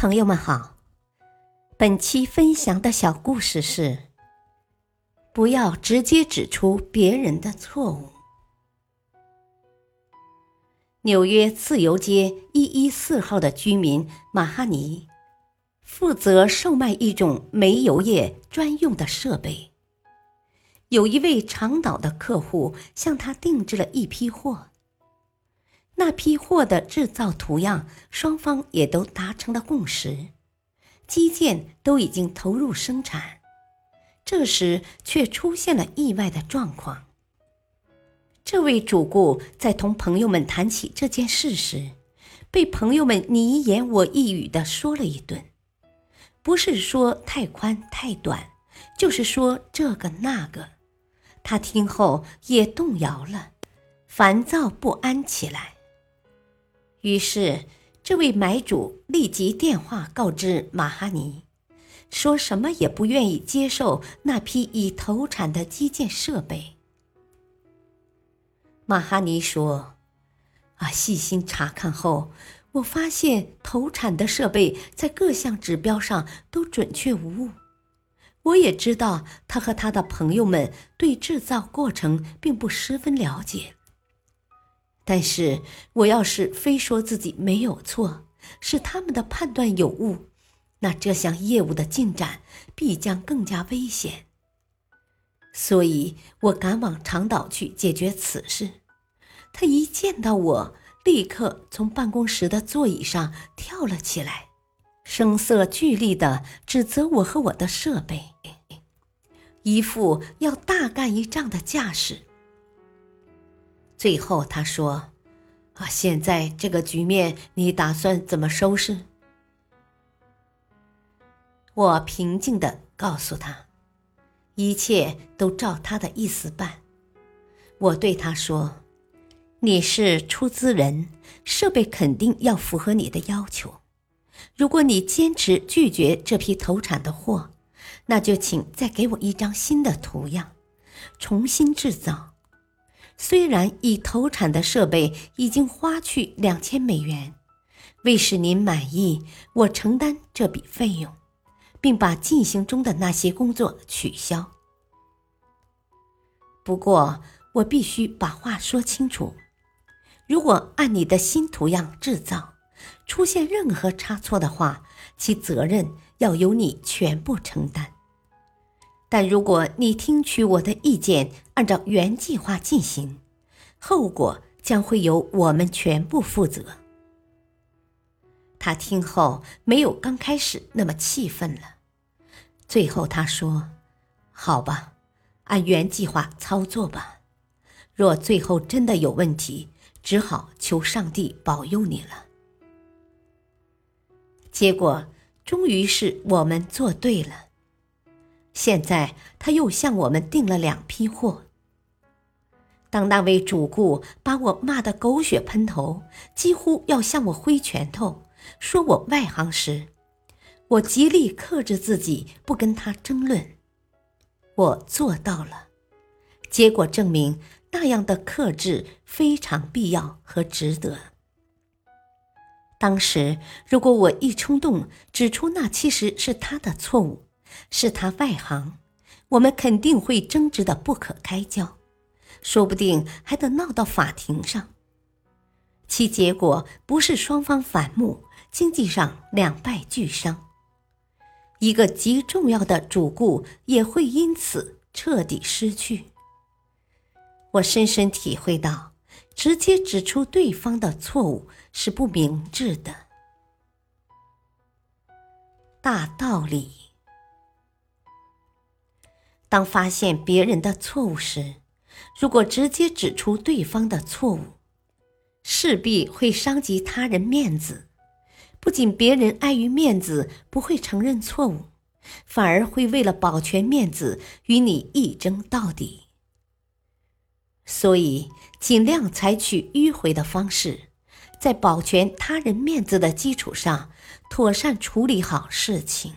朋友们好，本期分享的小故事是：不要直接指出别人的错误。纽约自由街一一四号的居民马哈尼负责售卖一种煤油业专用的设备。有一位长岛的客户向他定制了一批货。那批货的制造图样，双方也都达成了共识，基建都已经投入生产。这时却出现了意外的状况。这位主顾在同朋友们谈起这件事时，被朋友们你一言我一语的说了一顿，不是说太宽太短，就是说这个那个。他听后也动摇了，烦躁不安起来。于是，这位买主立即电话告知马哈尼，说什么也不愿意接受那批已投产的基建设备。马哈尼说：“啊，细心查看后，我发现投产的设备在各项指标上都准确无误。我也知道他和他的朋友们对制造过程并不十分了解。”但是，我要是非说自己没有错，是他们的判断有误，那这项业务的进展必将更加危险。所以我赶往长岛去解决此事。他一见到我，立刻从办公室的座椅上跳了起来，声色俱厉地指责我和我的设备，一副要大干一仗的架势。最后他说：“啊，现在这个局面，你打算怎么收拾？”我平静的告诉他：“一切都照他的意思办。”我对他说：“你是出资人，设备肯定要符合你的要求。如果你坚持拒绝这批投产的货，那就请再给我一张新的图样，重新制造。”虽然已投产的设备已经花去两千美元，为使您满意，我承担这笔费用，并把进行中的那些工作取消。不过，我必须把话说清楚：如果按你的新图样制造，出现任何差错的话，其责任要由你全部承担。但如果你听取我的意见，按照原计划进行，后果将会由我们全部负责。他听后没有刚开始那么气愤了，最后他说：“好吧，按原计划操作吧。若最后真的有问题，只好求上帝保佑你了。”结果终于是我们做对了。现在他又向我们订了两批货。当那位主顾把我骂得狗血喷头，几乎要向我挥拳头，说我外行时，我极力克制自己，不跟他争论。我做到了，结果证明那样的克制非常必要和值得。当时如果我一冲动指出那其实是他的错误。是他外行，我们肯定会争执的不可开交，说不定还得闹到法庭上。其结果不是双方反目，经济上两败俱伤，一个极重要的主顾也会因此彻底失去。我深深体会到，直接指出对方的错误是不明智的。大道理。当发现别人的错误时，如果直接指出对方的错误，势必会伤及他人面子。不仅别人碍于面子不会承认错误，反而会为了保全面子与你一争到底。所以，尽量采取迂回的方式，在保全他人面子的基础上，妥善处理好事情。